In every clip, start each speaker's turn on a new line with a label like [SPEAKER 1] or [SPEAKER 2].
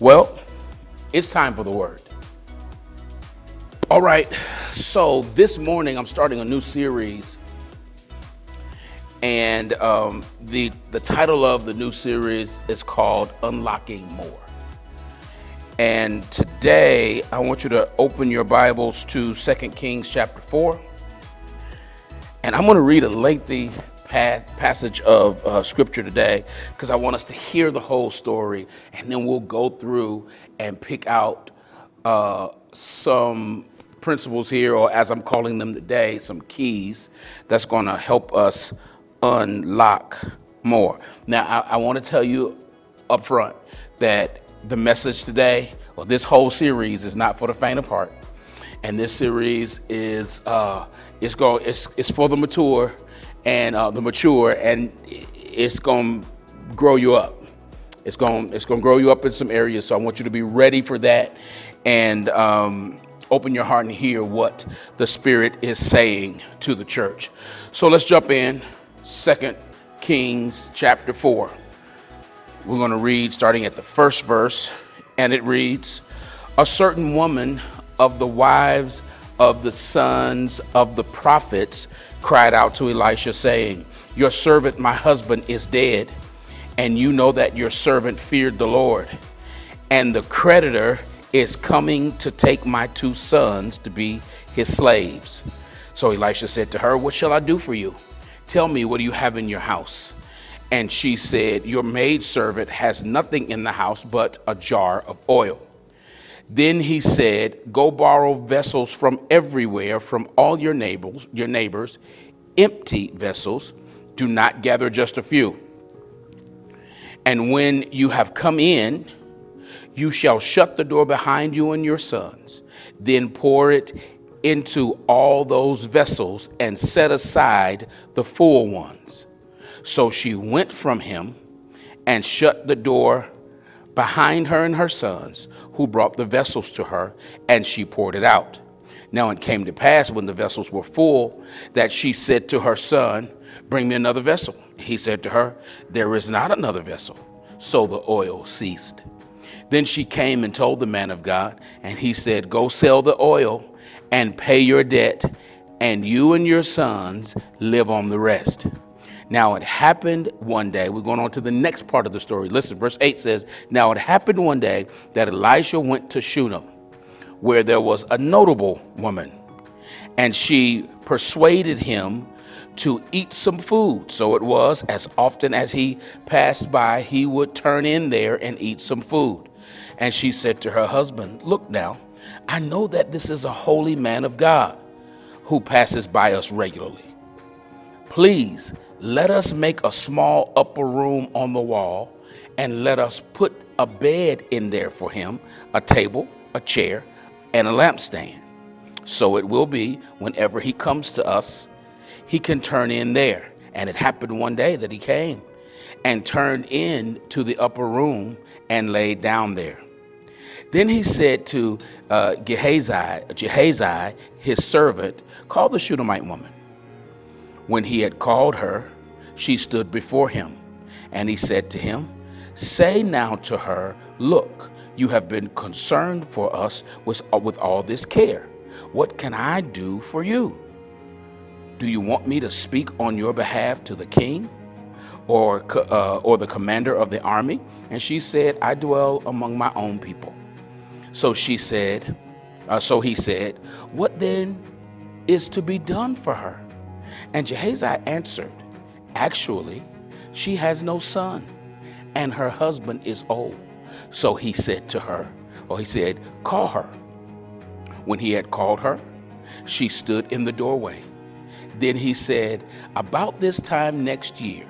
[SPEAKER 1] Well, it's time for the word. All right, so this morning I'm starting a new series, and um, the the title of the new series is called "Unlocking More." And today I want you to open your Bibles to 2 Kings chapter four, and I'm going to read a lengthy passage of uh, scripture today because I want us to hear the whole story and then we'll go through and pick out uh, some principles here, or as I'm calling them today, some keys that's going to help us unlock more. Now, I, I want to tell you up front that the message today, or this whole series, is not for the faint of heart. And this series is uh, it's, go, it's, it's for the mature and uh, the mature, and it's to grow you up. It's gonna it's to grow you up in some areas. So I want you to be ready for that, and um, open your heart and hear what the Spirit is saying to the church. So let's jump in. Second Kings chapter four. We're to read starting at the first verse, and it reads, "A certain woman of the wives of the sons of the prophets." Cried out to Elisha, saying, Your servant, my husband, is dead, and you know that your servant feared the Lord. And the creditor is coming to take my two sons to be his slaves. So Elisha said to her, What shall I do for you? Tell me, what do you have in your house? And she said, Your maidservant has nothing in the house but a jar of oil. Then he said, Go borrow vessels from everywhere, from all your neighbors, your neighbors, empty vessels. Do not gather just a few. And when you have come in, you shall shut the door behind you and your sons. Then pour it into all those vessels and set aside the full ones. So she went from him and shut the door behind her and her sons, who brought the vessels to her, and she poured it out. Now it came to pass when the vessels were full that she said to her son, Bring me another vessel. He said to her, There is not another vessel. So the oil ceased. Then she came and told the man of God, and he said, Go sell the oil and pay your debt, and you and your sons live on the rest. Now it happened one day. We're going on to the next part of the story. Listen, verse 8 says, Now it happened one day that Elisha went to Shunem, where there was a notable woman, and she persuaded him to eat some food. So it was, as often as he passed by, he would turn in there and eat some food. And she said to her husband, Look now, I know that this is a holy man of God who passes by us regularly. Please let us make a small upper room on the wall and let us put a bed in there for him, a table, a chair, and a lampstand. So it will be whenever he comes to us, he can turn in there. And it happened one day that he came and turned in to the upper room and laid down there. Then he said to uh, Gehazi, Gehazi, his servant, Call the Shunammite woman. When he had called her, she stood before him. And he said to him, Say now to her, Look, you have been concerned for us with, with all this care. What can I do for you? Do you want me to speak on your behalf to the king or, uh, or the commander of the army? And she said, I dwell among my own people. So she said, uh, so he said, What then is to be done for her? And Gehazi answered, Actually, she has no son, and her husband is old. So he said to her, or he said, Call her. When he had called her, she stood in the doorway. Then he said, About this time next year,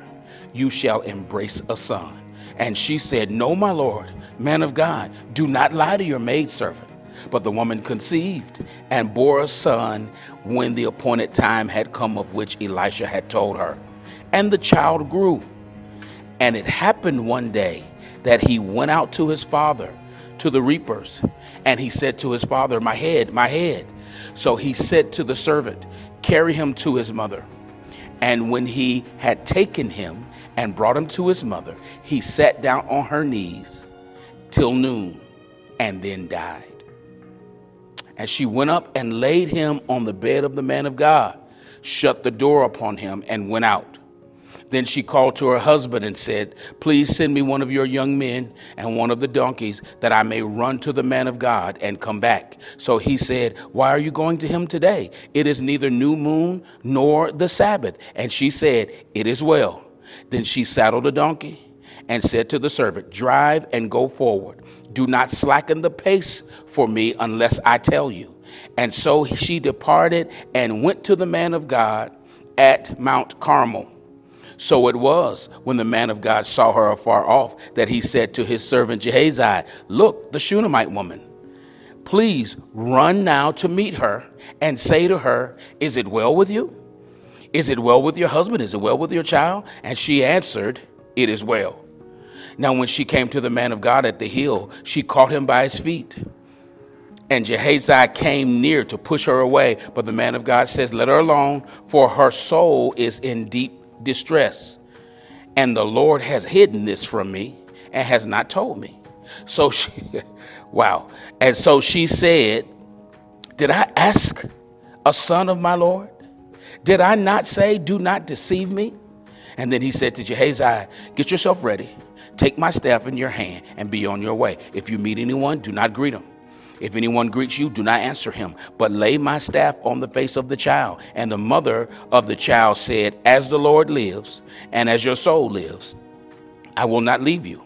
[SPEAKER 1] you shall embrace a son. And she said, No, my Lord, man of God, do not lie to your maidservant. But the woman conceived and bore a son when the appointed time had come of which Elisha had told her. And the child grew. And it happened one day that he went out to his father, to the reapers, and he said to his father, My head, my head. So he said to the servant, Carry him to his mother. And when he had taken him and brought him to his mother, he sat down on her knees till noon and then died. And she went up and laid him on the bed of the man of God, shut the door upon him, and went out. Then she called to her husband and said, Please send me one of your young men and one of the donkeys, that I may run to the man of God and come back. So he said, Why are you going to him today? It is neither new moon nor the Sabbath. And she said, It is well. Then she saddled a donkey and said to the servant, Drive and go forward. Do not slacken the pace for me unless I tell you. And so she departed and went to the man of God at Mount Carmel. So it was when the man of God saw her afar off that he said to his servant Gehazi, Look, the Shunammite woman. Please run now to meet her and say to her, Is it well with you? Is it well with your husband? Is it well with your child? And she answered, It is well. Now, when she came to the man of God at the hill, she caught him by his feet. And Gehazi came near to push her away, but the man of God says, Let her alone, for her soul is in deep distress. And the Lord has hidden this from me and has not told me. So she, wow. And so she said, Did I ask a son of my Lord? Did I not say, Do not deceive me? And then he said to Gehazi, Get yourself ready, take my staff in your hand, and be on your way. If you meet anyone, do not greet him if anyone greets you, do not answer him, but lay my staff on the face of the child. And the mother of the child said, As the Lord lives, and as your soul lives, I will not leave you.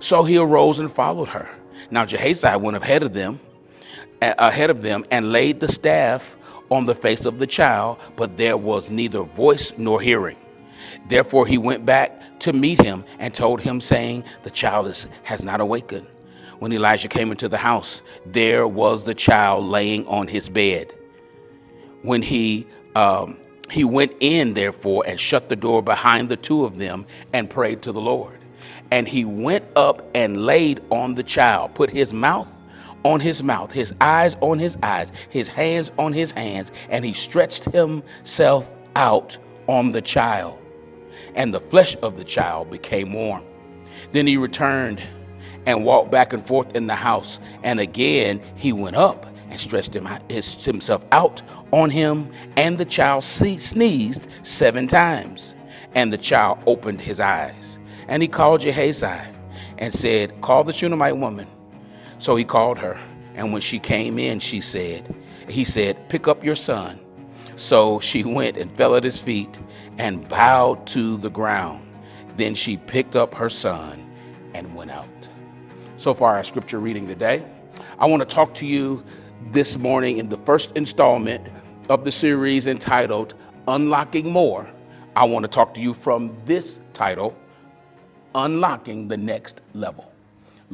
[SPEAKER 1] So he arose and followed her. Now Gehazi went ahead of them, ahead of them, and laid the staff on the face of the child, but there was neither voice nor hearing. Therefore he went back to meet him and told him, saying, The child is, has not awakened. When Elijah came into the house, there was the child laying on his bed. When he um, he went in, therefore, and shut the door behind the two of them and prayed to the Lord. And he went up and laid on the child, put his mouth on his mouth, his eyes on his eyes, his hands on his hands, and he stretched himself out on the child. And the flesh of the child became warm. Then he returned and walked back and forth in the house. And again he went up and stretched him, his, himself out on him, and the child sneezed seven times. And the child opened his eyes. And he called Gehazi and said, Call the Shunammite woman. So he called her. And when she came in, she said, He said, Pick up your son. So she went and fell at his feet and bowed to the ground. Then she picked up her son and went out so far our scripture reading today. I want to talk to you this morning in the first installment of the series entitled Unlocking More. I want to talk to you from this title, Unlocking the Next Level.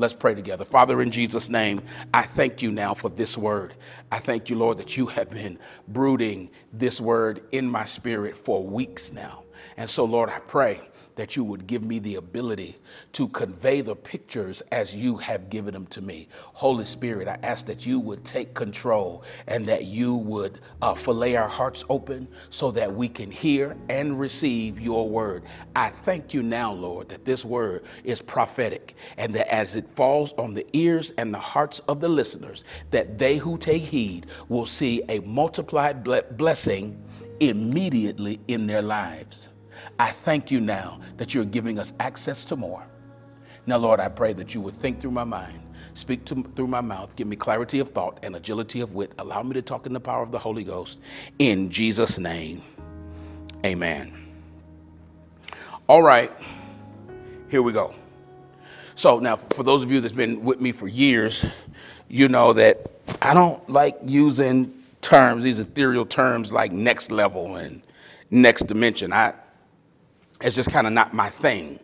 [SPEAKER 1] Let's pray together. Father, in Jesus' name, I thank you now for this word. I thank you, Lord, that you have been brooding this word in my spirit for weeks now. And so, Lord, I pray that you would give me the ability to convey the pictures as you have given them to me. Holy Spirit, I ask that you would take control and that you would uh, fillet our hearts open so that we can hear and receive your word. I thank you now, Lord, that this word is prophetic and that as it falls on the ears and the hearts of the listeners, that they who take heed will see a multiplied blessing immediately in their lives. I thank you now that you're giving us access to more. Now, Lord, I pray that you would think through my mind, speak to, through my mouth, give me clarity of thought and agility of wit. Allow me to talk in the power of the Holy Ghost. In Jesus' name, amen. All right, here we go. So, now, for those of you that's been with me for years, you know that I don't like using terms, these ethereal terms like next level and next dimension. I, it's just kind of not my thing.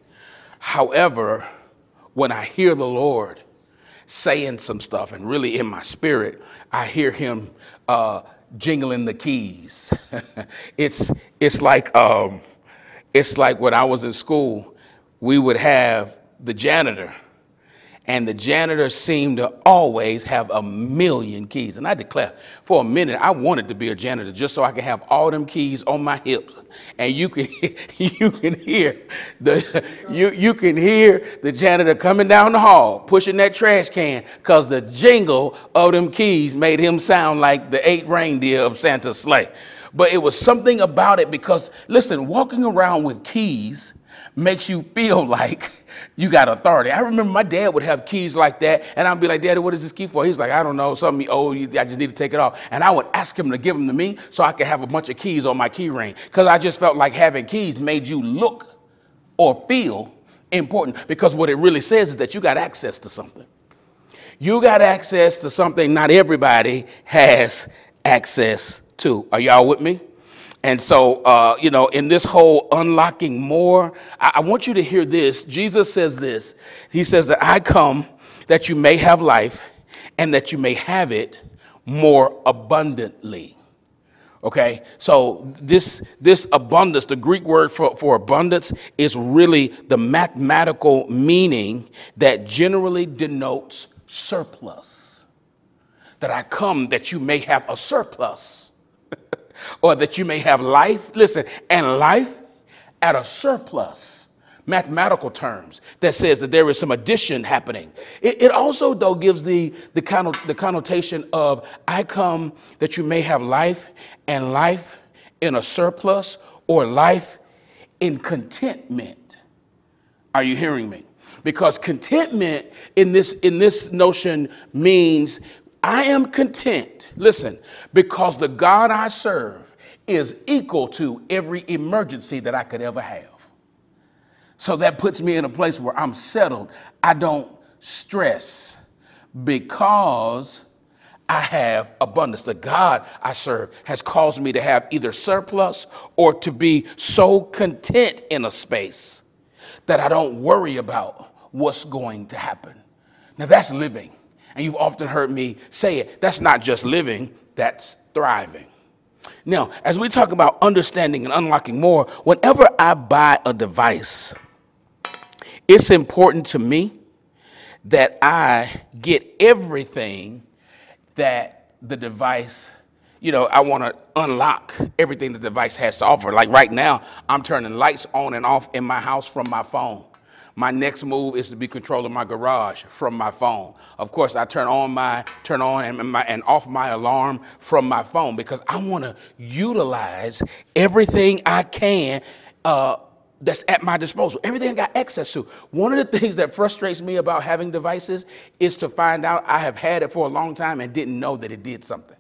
[SPEAKER 1] However, when I hear the Lord saying some stuff, and really in my spirit, I hear Him uh, jingling the keys. it's it's like um, it's like when I was in school, we would have the janitor, and the janitor seemed to always have a million keys. And I declare, for a minute, I wanted to be a janitor just so I could have all them keys on my hips, and you can you can hear the you you can hear the janitor coming down the hall pushing that trash can, cause the jingle of them keys made him sound like the eight reindeer of Santa's sleigh. But it was something about it because listen, walking around with keys makes you feel like you got authority. I remember my dad would have keys like that, and I'd be like, Daddy, what is this key for? He's like, I don't know, something oh, I just need to take it off. And I would ask him to give them to me so I could have a bunch of keys on my key ring. Because I just felt like having keys made you look or feel important. Because what it really says is that you got access to something. You got access to something not everybody has access to. Are y'all with me? And so, uh, you know, in this whole unlocking more, I, I want you to hear this. Jesus says this He says that I come that you may have life and that you may have it more abundantly. Okay, so this this abundance, the Greek word for, for abundance, is really the mathematical meaning that generally denotes surplus. That I come that you may have a surplus or that you may have life, listen, and life at a surplus, mathematical terms, that says that there is some addition happening. It, it also, though, gives the, the, the connotation of I come that you may have life and life in a surplus or life in contentment. Are you hearing me? Because contentment in this, in this notion means I am content, listen, because the God I serve is equal to every emergency that I could ever have. So that puts me in a place where I'm settled. I don't stress because I have abundance. The God I serve has caused me to have either surplus or to be so content in a space that I don't worry about what's going to happen. Now that's living. And you've often heard me say it. That's not just living, that's thriving. Now, as we talk about understanding and unlocking more, whenever I buy a device, it's important to me that I get everything that the device, you know, I want to unlock everything the device has to offer. Like right now, I'm turning lights on and off in my house from my phone. My next move is to be controlling my garage from my phone. Of course, I turn on my turn on and, my, and off my alarm from my phone because I want to utilize everything I can. Uh, that's at my disposal. Everything I got access to. One of the things that frustrates me about having devices is to find out I have had it for a long time and didn't know that it did something.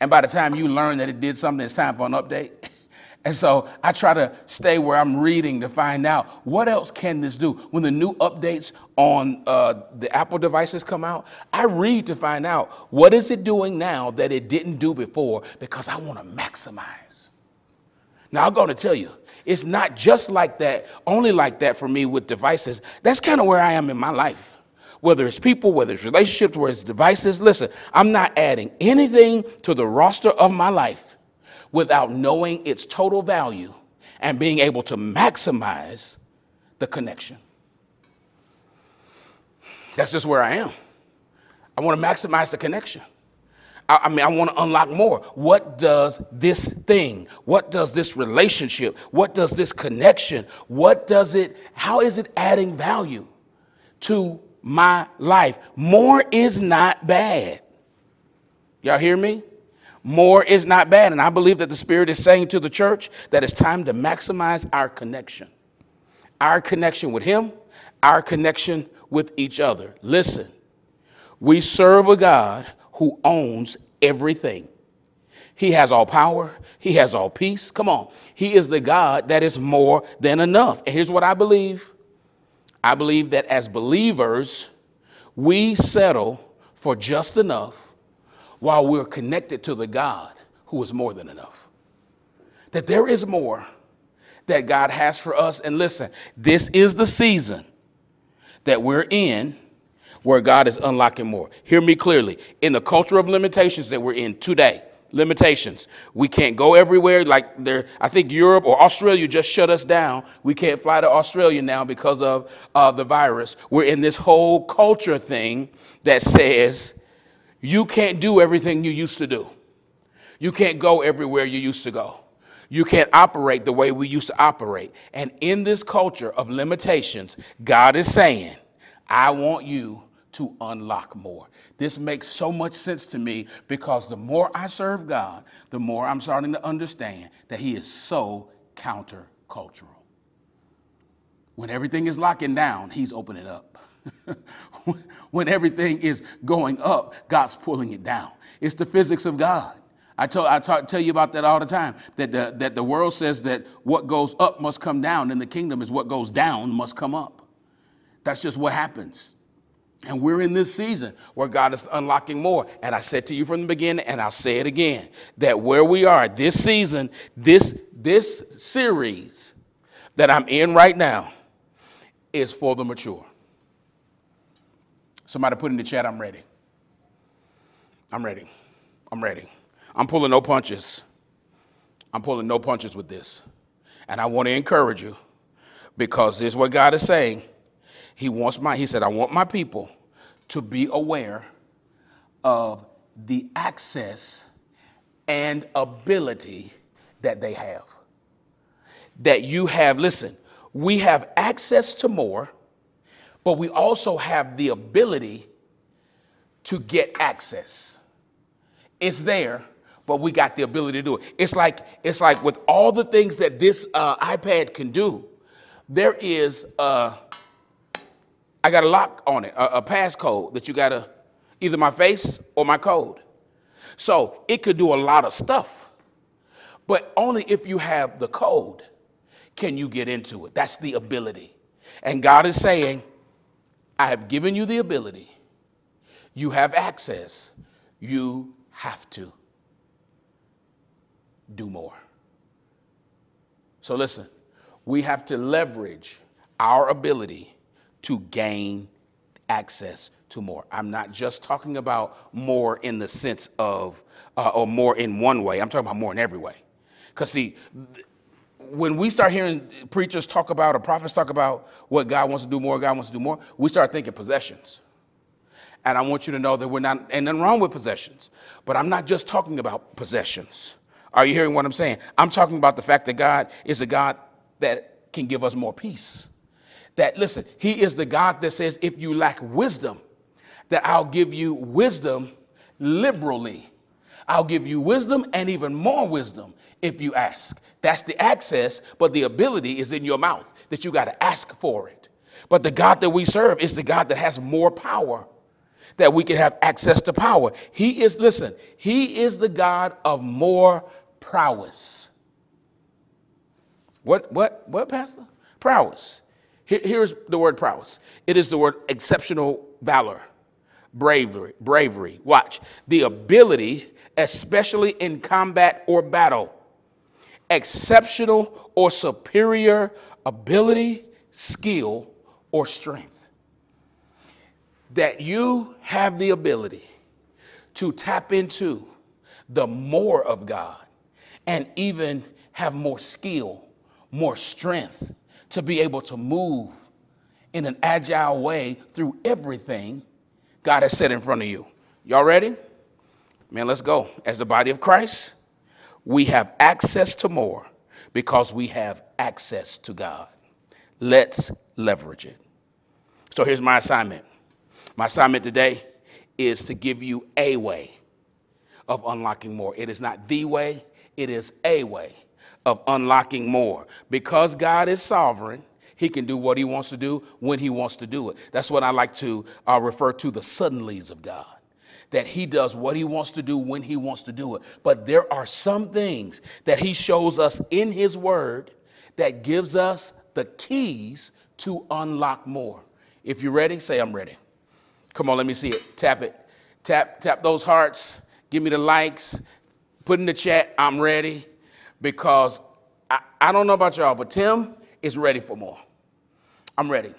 [SPEAKER 1] And by the time you learn that it did something, it's time for an update. And so I try to stay where I'm reading to find out what else can this do. When the new updates on uh, the Apple devices come out, I read to find out what is it doing now that it didn't do before because I want to maximize. Now I'm going to tell you, it's not just like that, only like that for me with devices. That's kind of where I am in my life. Whether it's people, whether it's relationships, whether it's devices, listen, I'm not adding anything to the roster of my life without knowing its total value and being able to maximize the connection. That's just where I am. I want to maximize the connection. I, I mean, I want to unlock more. What does this thing, what does this relationship, what does this connection, what does it, how is it adding value to my life? More is not bad. Y'all hear me? More is not bad. And I believe that the Spirit is saying to the church that it's time to maximize our connection our connection with Him, our connection with each other. Listen, we serve a God who owns everything. He has all power. He has all peace. Come on. He is the God that is more than enough. And here's what I believe I believe that as believers, we settle for just enough while we're connected to the God who is more than enough. That there is more that God has for us. And listen, this is the season that we're in where God is unlocking more. Hear me clearly. In the culture of limitations that we're in today, limitations. We can't go everywhere. Like there, I think Europe or Australia just shut us down. We can't fly to Australia now because of uh, the virus. We're in this whole culture thing that says you can't do everything you used to do. You can't go everywhere you used to go. You can't operate the way we used to operate. And in this culture of limitations, God is saying, I want you to unlock more. This makes so much sense to me because the more I serve God, the more I'm starting to understand that He is so countercultural. When everything is locking down, He's opening up. when everything is going up, God's pulling it down. It's the physics of God. I, told, I talk, tell you about that all the time that the, that the world says that what goes up must come down, and the kingdom is what goes down must come up. That's just what happens. And we're in this season where God is unlocking more. And I said to you from the beginning, and I'll say it again, that where we are this season, this, this series that I'm in right now is for the mature. Somebody put in the chat, I'm ready. I'm ready. I'm ready. I'm pulling no punches. I'm pulling no punches with this. And I want to encourage you because this is what God is saying. He wants my, he said, I want my people to be aware of the access and ability that they have. That you have, listen, we have access to more, but we also have the ability to get access. It's there, but we got the ability to do it. It's like it's like with all the things that this uh, iPad can do, there is a, I got a lock on it, a, a passcode that you got to either my face or my code. So it could do a lot of stuff, but only if you have the code can you get into it. That's the ability. And God is saying, I have given you the ability. You have access. You have to do more. So listen, we have to leverage our ability to gain access to more. I'm not just talking about more in the sense of, uh, or more in one way. I'm talking about more in every way. Because, see, th- when we start hearing preachers talk about or prophets talk about what God wants to do more, God wants to do more, we start thinking possessions. And I want you to know that we're not, and nothing wrong with possessions, but I'm not just talking about possessions. Are you hearing what I'm saying? I'm talking about the fact that God is a God that can give us more peace. That, listen, He is the God that says, if you lack wisdom, that I'll give you wisdom liberally. I'll give you wisdom and even more wisdom if you ask. That's the access, but the ability is in your mouth that you got to ask for it. But the God that we serve is the God that has more power, that we can have access to power. He is, listen, He is the God of more prowess. What, what, what, Pastor? Prowess. Here, here's the word prowess it is the word exceptional valor, bravery, bravery. Watch. The ability, especially in combat or battle, exceptional or superior ability, skill, or strength. That you have the ability to tap into the more of God and even have more skill, more strength to be able to move in an agile way through everything God has set in front of you. Y'all ready? Man, let's go. As the body of Christ, we have access to more because we have access to God. Let's leverage it. So here's my assignment. My assignment today is to give you a way of unlocking more. It is not the way, it is a way of unlocking more. Because God is sovereign, He can do what He wants to do when He wants to do it. That's what I like to uh, refer to the suddenlies of God. That He does what He wants to do when He wants to do it. But there are some things that He shows us in His Word that gives us the keys to unlock more. If you're ready, say, I'm ready. Come on, let me see it. Tap it. Tap, tap those hearts. Give me the likes. Put in the chat, I'm ready, because I, I don't know about y'all, but Tim is ready for more. I'm ready.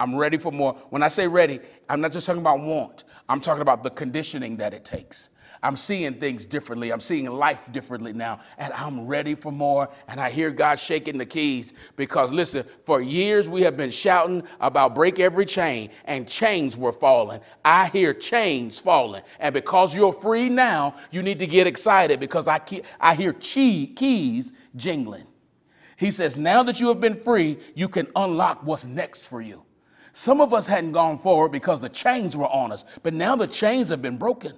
[SPEAKER 1] I'm ready for more. When I say ready, I'm not just talking about want. I'm talking about the conditioning that it takes. I'm seeing things differently. I'm seeing life differently now, and I'm ready for more. And I hear God shaking the keys because, listen, for years we have been shouting about break every chain, and chains were falling. I hear chains falling. And because you're free now, you need to get excited because I, keep, I hear keys jingling. He says, now that you have been free, you can unlock what's next for you. Some of us hadn't gone forward because the chains were on us, but now the chains have been broken.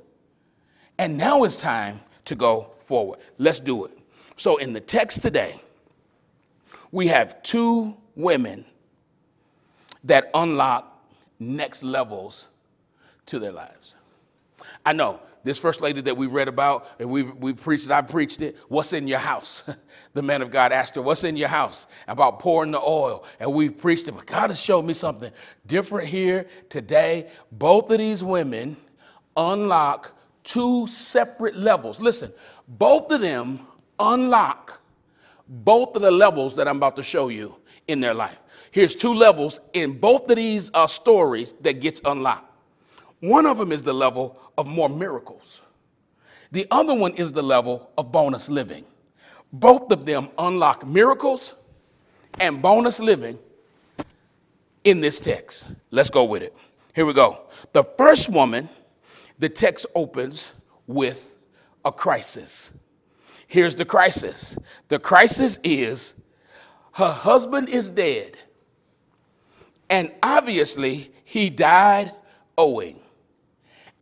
[SPEAKER 1] And now it's time to go forward. Let's do it. So, in the text today, we have two women that unlock next levels to their lives. I know this first lady that we read about, and we we preached it, I preached it. What's in your house? the man of God asked her, What's in your house? About pouring the oil. And we've preached it, but God has showed me something different here today. Both of these women unlock two separate levels. Listen, both of them unlock both of the levels that I'm about to show you in their life. Here's two levels in both of these uh, stories that gets unlocked. One of them is the level of more miracles. The other one is the level of bonus living. Both of them unlock miracles and bonus living in this text. Let's go with it. Here we go. The first woman the text opens with a crisis. Here's the crisis the crisis is her husband is dead, and obviously he died owing.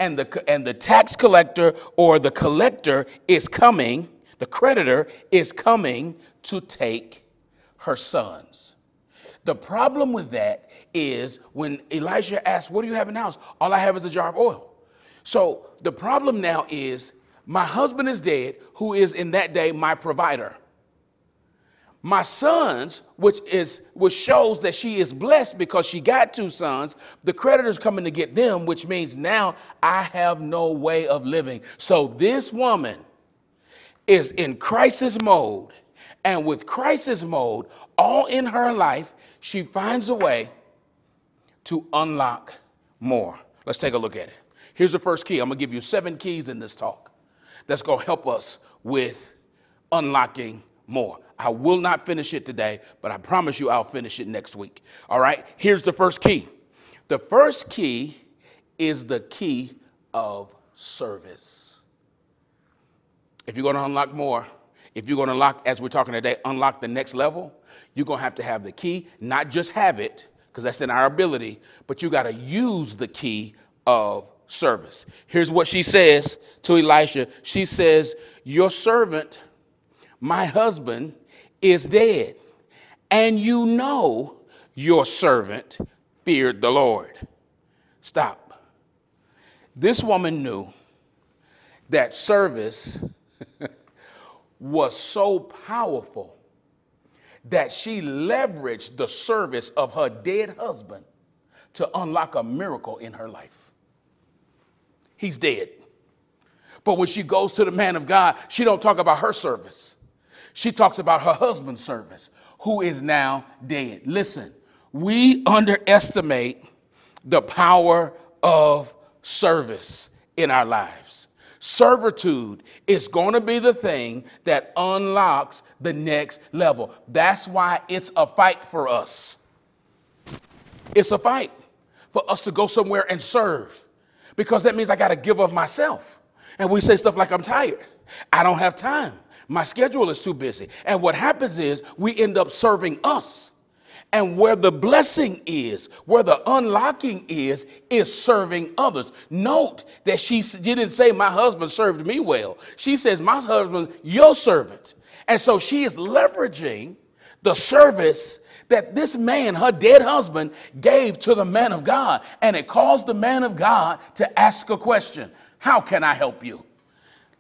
[SPEAKER 1] And the, and the tax collector or the collector is coming, the creditor is coming to take her sons. The problem with that is when Elijah asks, What do you have in the house? All I have is a jar of oil. So the problem now is my husband is dead, who is in that day my provider. My sons, which is which shows that she is blessed because she got two sons, the creditors coming to get them, which means now I have no way of living. So this woman is in crisis mode. And with crisis mode, all in her life, she finds a way to unlock more. Let's take a look at it. Here's the first key. I'm to give you seven keys in this talk that's to help us with unlocking more. I will not finish it today, but I promise you I'll finish it next week. All right? Here's the first key. The first key is the key of service. If you're going to unlock more, if you're going to unlock, as we're talking today, unlock the next level, you're going to have to have the key, not just have it, because that's in our ability, but you got to use the key of service. Here's what she says to Elisha She says, Your servant, my husband, is dead, and you know your servant feared the Lord. Stop. This woman knew that service was so powerful that she leveraged the service of her dead husband to unlock a miracle in her life he's dead. But when she goes to the man of God, she don't talk about her service. She talks about her husband's service, who is now dead. Listen, we underestimate the power of service in our lives. Servitude is going to be the thing that unlocks the next level. That's why it's a fight for us. It's a fight for us to go somewhere and serve because that means I got to give of myself. And we say stuff like, I'm tired. I don't have time. My schedule is too busy. And what happens is we end up serving us. And where the blessing is, where the unlocking is, is serving others. Note that she, didn't say, My husband served me well. She says, My husband, your servant. And so she is leveraging the service that this man, her dead husband, gave to the man of God. And it caused the man of God to ask a question How can I help you?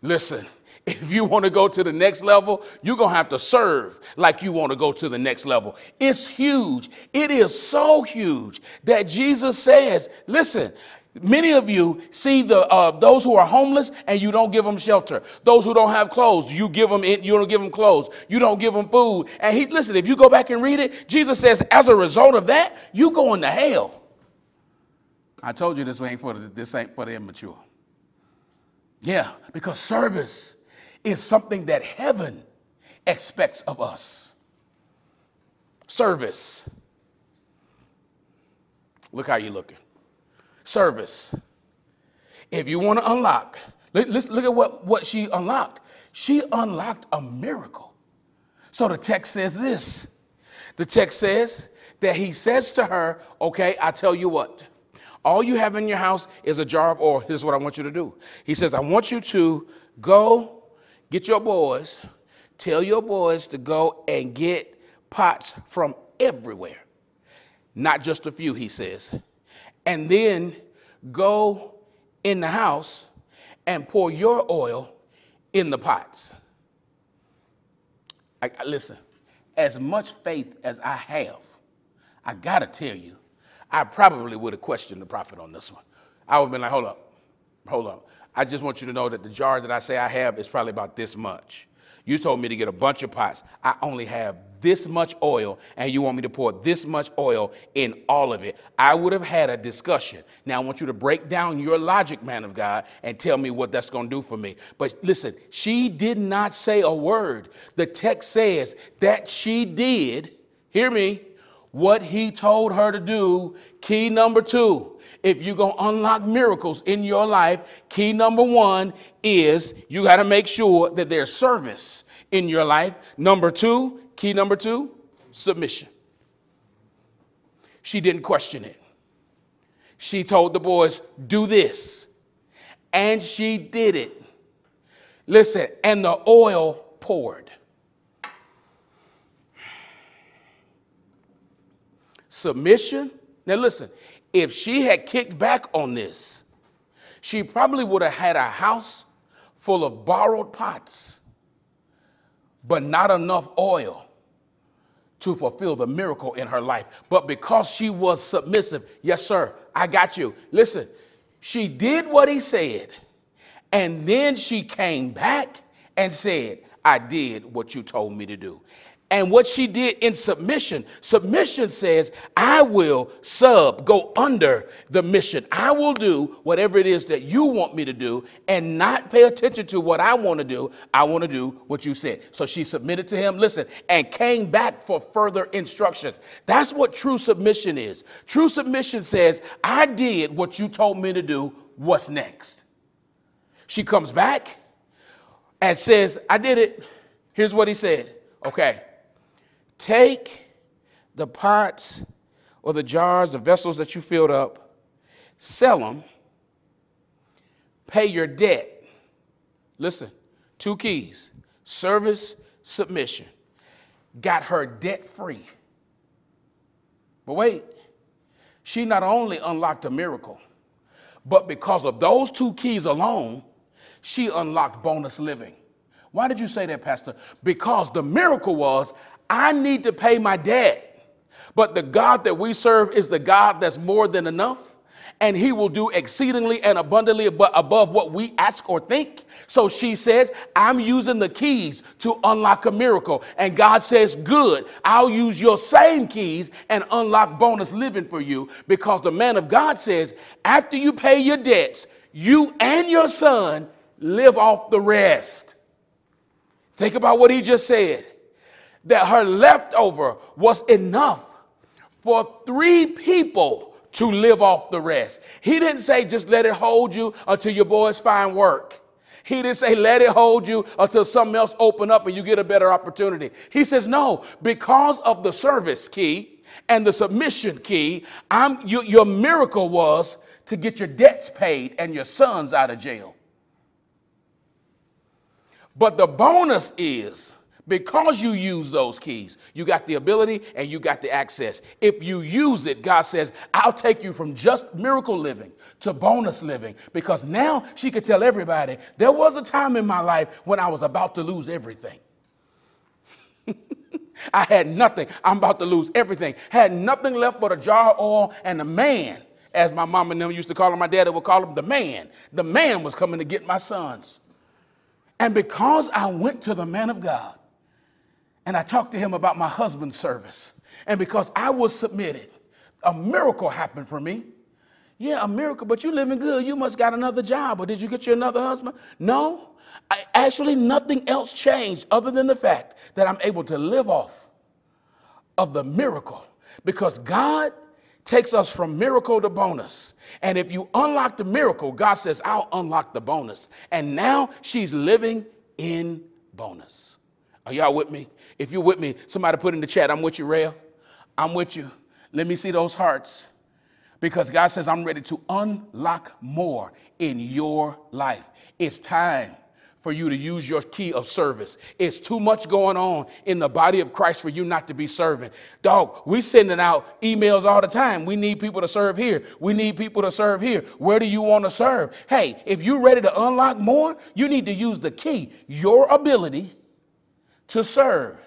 [SPEAKER 1] Listen, if you want to go to the next level, you're going to have to serve like you want to go to the next level. It's huge. It is so huge that Jesus says, Listen, Many of you see the uh, those who are homeless and you don't give them shelter. Those who don't have clothes, you give them you don't give them clothes. You don't give them food. And he listen, if you go back and read it, Jesus says, as a result of that, you go into hell. I told you this ain't for the, this ain't for the immature. Yeah, because service is something that heaven expects of us. Service. Look how you're looking. Service. If you want to unlock, let's look at what, what she unlocked. She unlocked a miracle. So the text says this. The text says that he says to her, Okay, I tell you what. All you have in your house is a jar of oil. Here's what I want you to do. He says, I want you to go get your boys, tell your boys to go and get pots from everywhere, not just a few, he says. And then go in the house and pour your oil in the pots. I, listen, as much faith as I have, I gotta tell you, I probably would have questioned the prophet on this one. I would have been like, hold up, hold up. I just want you to know that the jar that I say I have is probably about this much. You told me to get a bunch of pots. I only have this much oil, and you want me to pour this much oil in all of it. I would have had a discussion. Now, I want you to break down your logic, man of God, and tell me what that's going to do for me. But listen, she did not say a word. The text says that she did, hear me, what he told her to do. Key number two if you're going to unlock miracles in your life, key number one is you got to make sure that there's service in your life. Number two, key number two, submission. She didn't question it. She told the boys, do this. And she did it. Listen, and the oil poured. Submission. Now, listen, if she had kicked back on this, she probably would have had a house full of borrowed pots, but not enough oil to fulfill the miracle in her life. But because she was submissive, yes, sir, I got you. Listen, she did what he said, and then she came back and said, I did what you told me to do and what she did in submission. Submission says, I will sub, go under the mission. I will do whatever it is that you want me to do and not pay attention to what I want to do. I want to do what you said. So she submitted to him, listen, and came back for further instructions. That's what true submission is. True submission says, I did what you told me to do. What's next? She comes back and says, I did it. Here's what he said. Okay. Take the pots or the jars, the vessels that you filled up, sell them, pay your debt. Listen, two keys service, submission. Got her debt free. But wait, she not only unlocked a miracle, but because of those two keys alone, she unlocked bonus living. Why did you say that, Pastor? Because the miracle was I need to pay my debt. But the God that we serve is the God that's more than enough. And he will do exceedingly and abundantly above what we ask or think. So she says, I'm using the keys to unlock a miracle. And God says, Good, I'll use your same keys and unlock bonus living for you. Because the man of God says, After you pay your debts, you and your son live off the rest. Think about what he just said that her leftover was enough for three people to live off the rest. He didn't say just let it hold you until your boys find work. He didn't say let it hold you until something else open up and you get a better opportunity. He says no, because of the service key and the submission key, I'm, you, your miracle was to get your debts paid and your sons out of jail. But the bonus is because you use those keys, you got the ability and you got the access. If you use it, God says, I'll take you from just miracle living to bonus living. Because now she could tell everybody, there was a time in my life when I was about to lose everything. I had nothing. I'm about to lose everything. Had nothing left but a jar of oil and a man, as my mom and them used to call him, my daddy would call him the man. The man was coming to get my sons. And because I went to the man of God, and I talked to him about my husband's service. And because I was submitted, a miracle happened for me. Yeah, a miracle, but you're living good. You must got another job, or did you get you another husband? No. I, actually, nothing else changed other than the fact that I'm able to live off of the miracle because God takes us from miracle to bonus. And if you unlock the miracle, God says, I'll unlock the bonus. And now she's living in bonus. Are y'all with me? If you're with me, somebody put in the chat, I'm with you, Rail. I'm with you. Let me see those hearts. Because God says, I'm ready to unlock more in your life. It's time for you to use your key of service. It's too much going on in the body of Christ for you not to be serving. Dog, we sending out emails all the time. We need people to serve here. We need people to serve here. Where do you want to serve? Hey, if you're ready to unlock more, you need to use the key. Your ability to serve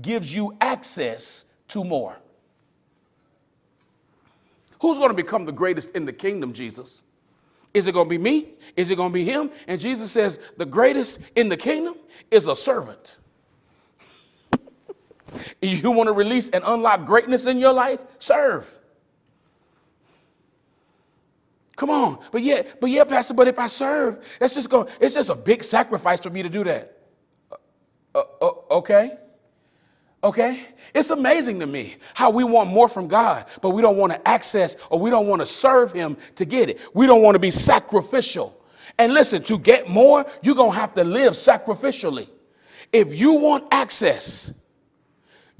[SPEAKER 1] gives you access to more. Who's going to become the greatest in the kingdom, Jesus? Is it going to be me? Is it going to be him? And Jesus says, the greatest in the kingdom is a servant. you want to release and unlock greatness in your life? Serve. Come on. But yeah, but yeah, Pastor, but if I serve, that's just going, it's just a big sacrifice for me to do that. Uh, uh, okay. Okay? It's amazing to me how we want more from God, but we don't want to access or we don't want to serve Him to get it. We don't want to be sacrificial. And listen, to get more, you're going to have to live sacrificially. If you want access,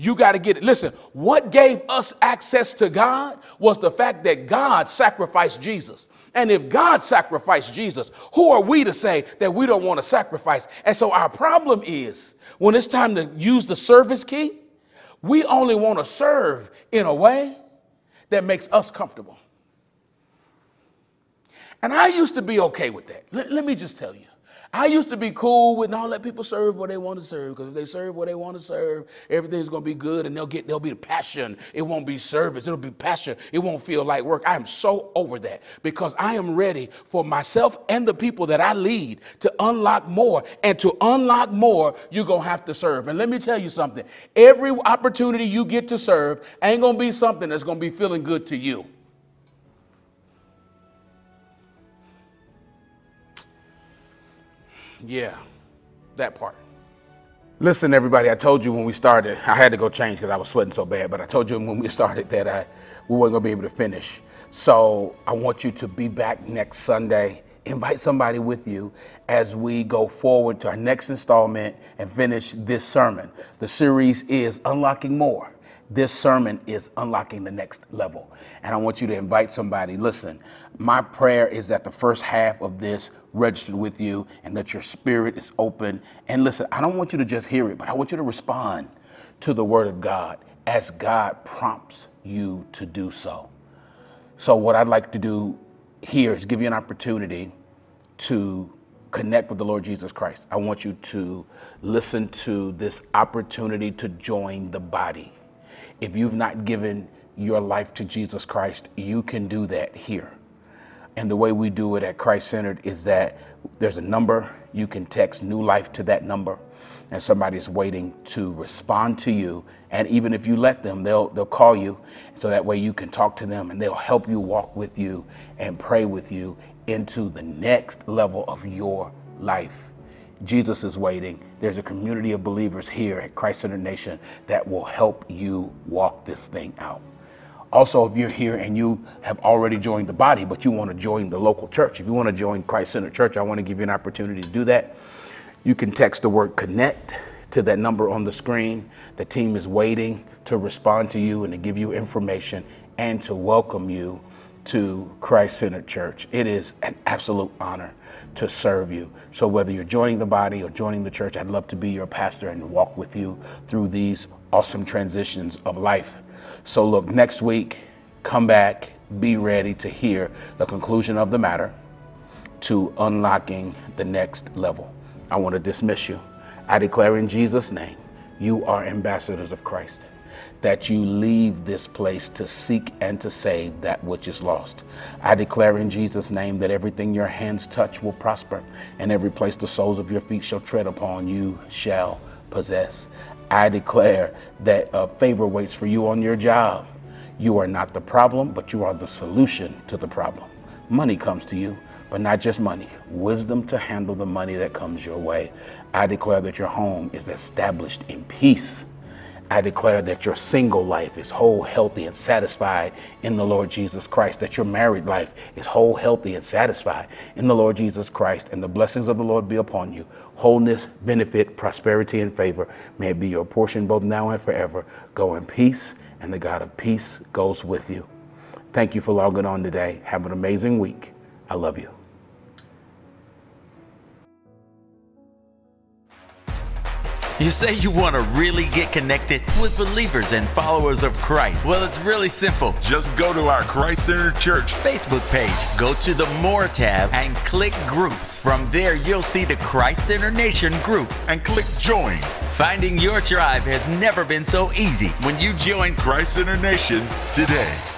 [SPEAKER 1] you got to get it. Listen, what gave us access to God was the fact that God sacrificed Jesus. And if God sacrificed Jesus, who are we to say that we don't want to sacrifice? And so our problem is when it's time to use the service key, we only want to serve in a way that makes us comfortable. And I used to be okay with that. Let, let me just tell you. I used to be cool with not let people serve what they want to serve because if they serve what they want to serve, everything's going to be good and they'll get there'll be the passion. It won't be service. It'll be passion. It won't feel like work. I am so over that because I am ready for myself and the people that I lead to unlock more. And to unlock more, you're going to have to serve. And let me tell you something. Every opportunity you get to serve ain't going to be something that's going to be feeling good to you. Yeah, that part. Listen, everybody, I told you when we started, I had to go change because I was sweating so bad, but I told you when we started that I, we weren't going to be able to finish. So I want you to be back next Sunday. Invite somebody with you as we go forward to our next installment and finish this sermon. The series is Unlocking More. This sermon is unlocking the next level. And I want you to invite somebody. Listen, my prayer is that the first half of this registered with you and that your spirit is open. And listen, I don't want you to just hear it, but I want you to respond to the word of God as God prompts you to do so. So, what I'd like to do here is give you an opportunity to connect with the Lord Jesus Christ. I want you to listen to this opportunity to join the body. If you've not given your life to Jesus Christ, you can do that here. And the way we do it at Christ Centered is that there's a number, you can text new life to that number, and somebody's waiting to respond to you. And even if you let them, they'll, they'll call you so that way you can talk to them and they'll help you walk with you and pray with you into the next level of your life. Jesus is waiting. There's a community of believers here at Christ Center Nation that will help you walk this thing out. Also, if you're here and you have already joined the body, but you want to join the local church, if you want to join Christ Center Church, I want to give you an opportunity to do that. You can text the word connect to that number on the screen. The team is waiting to respond to you and to give you information and to welcome you to Christ Centered Church. It is an absolute honor to serve you. So, whether you're joining the body or joining the church, I'd love to be your pastor and walk with you through these awesome transitions of life. So, look, next week, come back, be ready to hear the conclusion of the matter to unlocking the next level. I want to dismiss you. I declare in Jesus' name, you are ambassadors of Christ that you leave this place to seek and to save that which is lost. I declare in Jesus' name that everything your hands touch will prosper, and every place the soles of your feet shall tread upon, you shall possess. I declare that uh, favor waits for you on your job. You are not the problem, but you are the solution to the problem. money comes to you, but not just money, wisdom to handle the money that comes your way. I declare that your home is established in peace. I declare that your single life is whole, healthy, and satisfied in the Lord Jesus Christ, that your married life is whole, healthy, and satisfied in the Lord Jesus Christ, and the blessings of the Lord be upon you. Wholeness, benefit, prosperity, and favor may it be your portion both now and forever. Go in peace, and the God of peace goes with you. Thank you for logging on today. Have an amazing week. I love you.
[SPEAKER 2] You say you want to really get connected with believers and followers of Christ. Well, it's really simple.
[SPEAKER 3] Just go to our Christ Center Church
[SPEAKER 2] Facebook page, go to the More tab, and click Groups. From there, you'll see the Christ Center Nation group
[SPEAKER 3] and click Join.
[SPEAKER 2] Finding your tribe has never been so easy when you join
[SPEAKER 3] Christ Center Nation today.